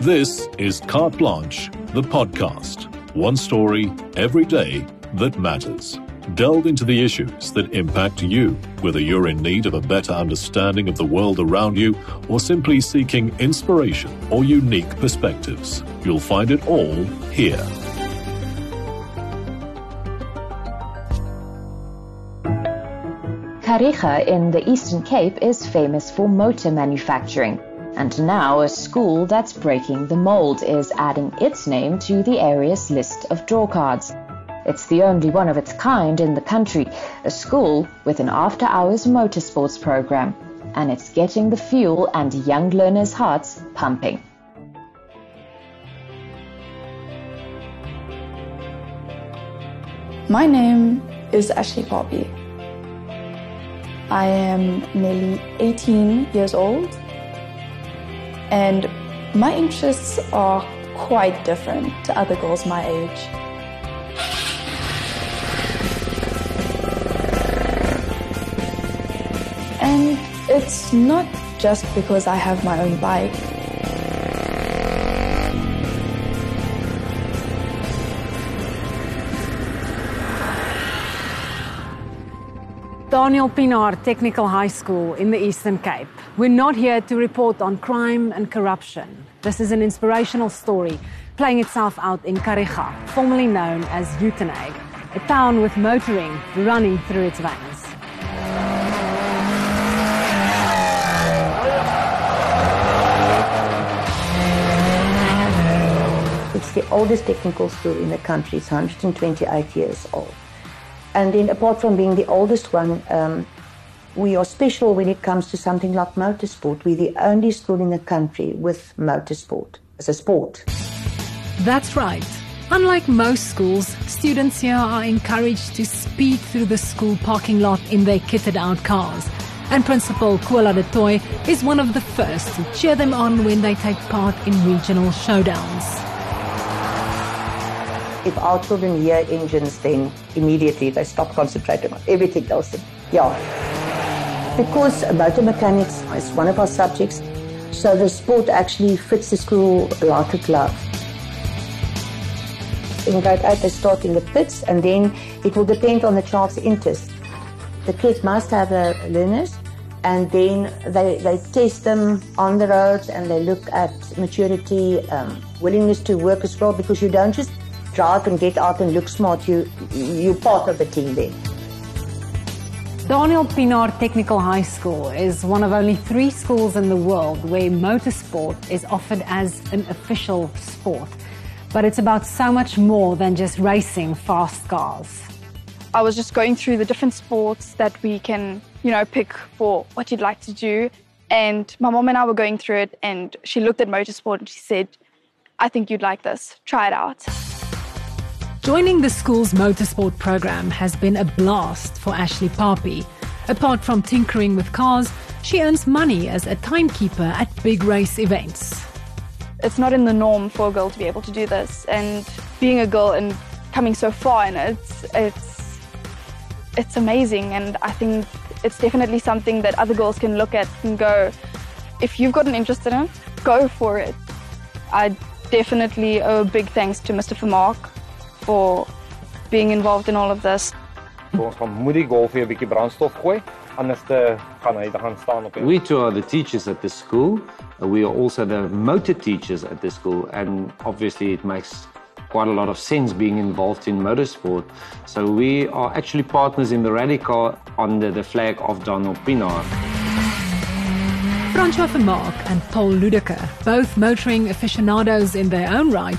This is Carte Blanche, the podcast. One story every day that matters. Delve into the issues that impact you, whether you're in need of a better understanding of the world around you or simply seeking inspiration or unique perspectives. You'll find it all here. Kariega in the Eastern Cape is famous for motor manufacturing. And now a school that's breaking the mold is adding its name to the area's list of drawcards. It's the only one of its kind in the country, a school with an after hours motorsports program. And it's getting the fuel and young learners' hearts pumping. My name is Ashley Poppy. I am nearly 18 years old and my interests are quite different to other girls my age. And it's not just because I have my own bike. Daniel Pienaar Technical High School in the Eastern Cape. We're not here to report on crime and corruption. This is an inspirational story playing itself out in Kariega, formerly known as Uitenhage, a town with motoring running through its veins. It's the oldest technical school in the country. It's 128 years old. And then, apart from being the oldest one, um, we are special when it comes to something like motorsport. We're the only school in the country with motorsport as a sport. That's right. Unlike most schools, students here are encouraged to speed through the school parking lot in their kitted out cars. And Principal Kuala du Toit is one of the first to cheer them on when they take part in regional showdowns if our children hear engines, then immediately they stop concentrating on everything else. Yeah. Because motor mechanics is one of our subjects, so the sport actually fits the school like a glove. In grade 8, they start in the pits, and then it will depend on the child's interest. The kids must have a learners, and then they, they test them on the roads and they look at maturity, um, willingness to work as well, because you don't just drive and get out and look smart, you, you're part of the team there. Daniel Pienaar Technical High School is one of only three schools in the world where motorsport is offered as an official sport. But it's about so much more than just racing fast cars. I was just going through the different sports that we can, you know, pick for what you'd like to do. And my mom and I were going through it, and she looked at motorsport and she said, I think you'd like this. Try it out. Joining the school's motorsport program has been a blast for Ashley Poppy. Apart from tinkering with cars, she earns money as a timekeeper at big race events. It's not in the norm for a girl to be able to do this, and being a girl and coming so far in it, it's it's, it's amazing. And I think it's definitely something that other girls can look at and go, if you've got an interest in it, go for it. I definitely owe a big thanks to Mr. Vermaak for being involved in all of this. Ons gaan moet die golf weer 'n bietjie brandstof gooi, anders te gaan hy gaan staan op. We too are the teachers at the school. Uh, we are also the motor teachers at the school and obviously it makes quite a lot of sense being involved in motorsport. So we are actually partners in the rally car under the flag of Donald Pienaar. Francois Vermaak and Paul Ludeker, both motoring aficionados in their own right,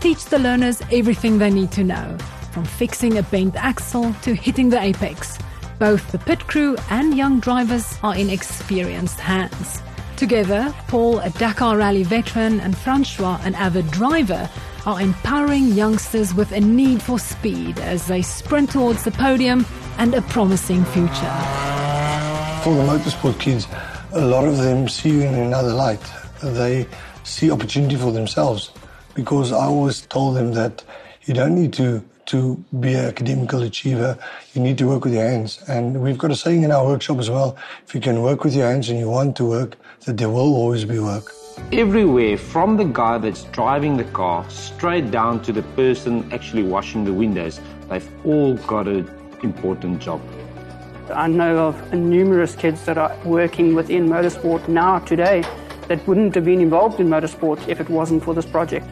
teach the learners everything they need to know, from fixing a bent axle to hitting the apex. Both the pit crew and young drivers are in experienced hands. Together, Paul, a Dakar Rally veteran, and Francois, an avid driver, are empowering youngsters with a need for speed as they sprint towards the podium and a promising future. For the motorsport kids, a lot of them see you in another light. They see opportunity for themselves because I always told them that you don't need to to be an academical achiever, you need to work with your hands. And we've got a saying in our workshop as well if you can work with your hands and you want to work, that there will always be work. Everywhere, from the guy that's driving the car straight down to the person actually washing the windows, they've all got an important job. I know of numerous kids that are working within motorsport now today that wouldn't have been involved in motorsport if it wasn't for this project.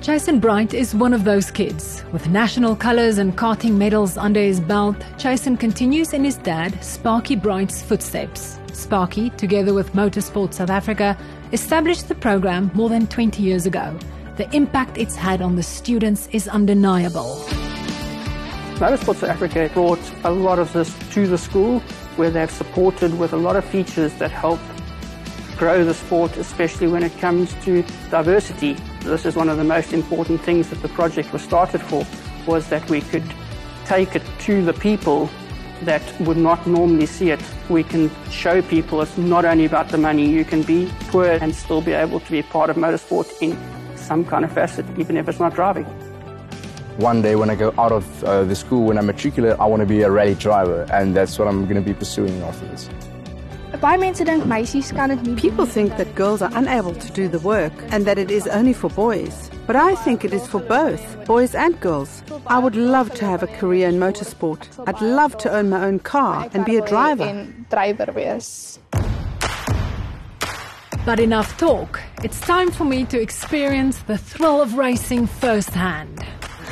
Jason Bright is one of those kids. With national colours and karting medals under his belt, Jason continues in his dad, Sparky Bright's footsteps. Sparky, together with Motorsport South Africa, established the program more than 20 years ago. The impact it's had on the students is undeniable. Motorsport South Africa brought a lot of this to the school where they've supported with a lot of features that help grow the sport, especially when it comes to diversity. This is one of the most important things that the project was started for, was that we could take it to the people that would not normally see it. We can show people it's not only about the money, you can be poor and still be able to be part of motorsport in some kind of facet, even if it's not driving. One day when I go out of uh, the school, when I matriculate, I want to be a rally driver, and that's what I'm going to be pursuing afterwards. Baie mense dink meisies kan dit nie. People think that girls are unable to do the work and that it is only for boys. But I think it is for both, boys and girls. I would love to have a career in motorsport. I'd love to own my own car and be a driver. Driver wees. But enough talk. It's time for me to experience the thrill of racing firsthand.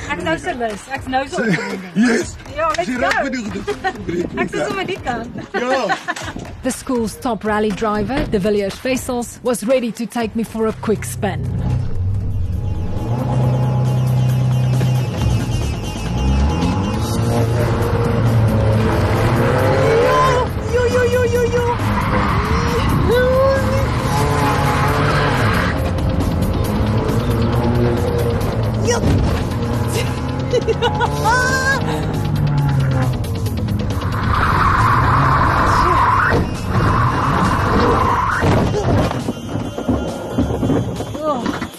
Ek nou servis. Ek's nou so opgewonde. Yes. Ja, let's go. raak met die gedoen. Ek is sommer die kant. Ja. The school's top rally driver, De Villiers Wessels, was ready to take me for a quick spin.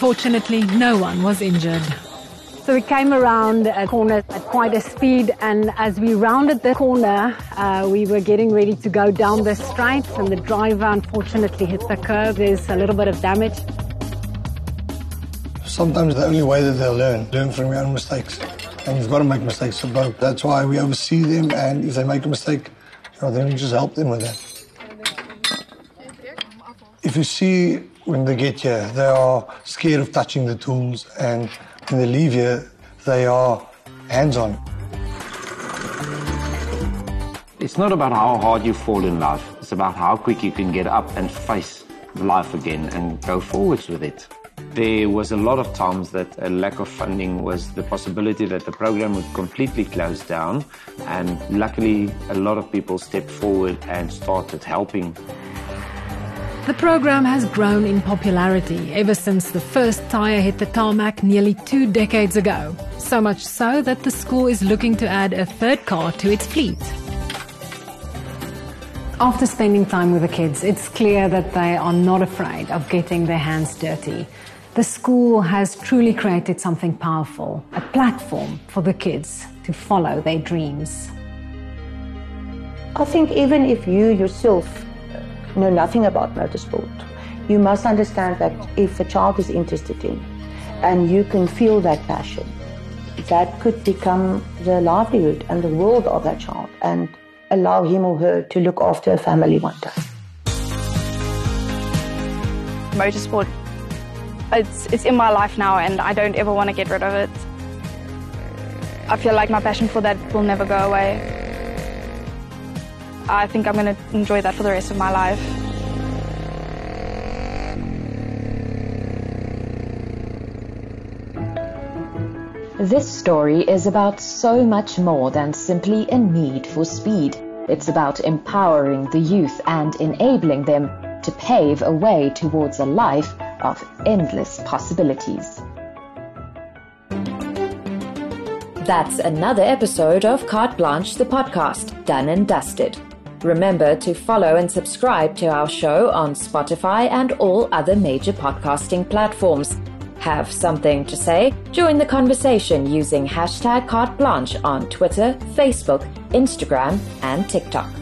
Fortunately, no one was injured. So we came around a corner at quite a speed, and as we rounded the corner, uh, we were getting ready to go down the straight, and the driver unfortunately hit the curb. There's a little bit of damage. Sometimes the only way that they'll learn, learn from your own mistakes. And you've got to make mistakes for both. That's why we oversee them, and if they make a mistake, you know, then we just help them with that. If you see when they get here, they are scared of touching the tools, and when they leave here, they are hands-on. It's not about how hard you fall in life. It's about how quick you can get up and face life again and go forwards with it. There was a lot of times that a lack of funding was the possibility that the program would completely close down and luckily a lot of people stepped forward and started helping. The program has grown in popularity ever since the first tyre hit the tarmac nearly two decades ago. So much so that the school is looking to add a third car to its fleet. After spending time with the kids, it's clear that they are not afraid of getting their hands dirty. The school has truly created something powerful, a platform for the kids to follow their dreams. I think even if you yourself know nothing about motorsport, you must understand that if a child is interested in and you can feel that passion, that could become the livelihood and the world of that child and allow him or her to look after a family one day. Motorsport, it's, it's in my life now and I don't ever want to get rid of it. I feel like my passion for that will never go away. I think I'm going to enjoy that for the rest of my life. This story is about so much more than simply a need for speed. It's about empowering the youth and enabling them to pave a way towards a life of endless possibilities. That's another episode of Carte Blanche, the podcast, done and dusted. Remember to follow and subscribe to our show on Spotify and all other major podcasting platforms. Have something to say? Join the conversation using hashtag carte blanche on Twitter, Facebook, Instagram, and TikTok.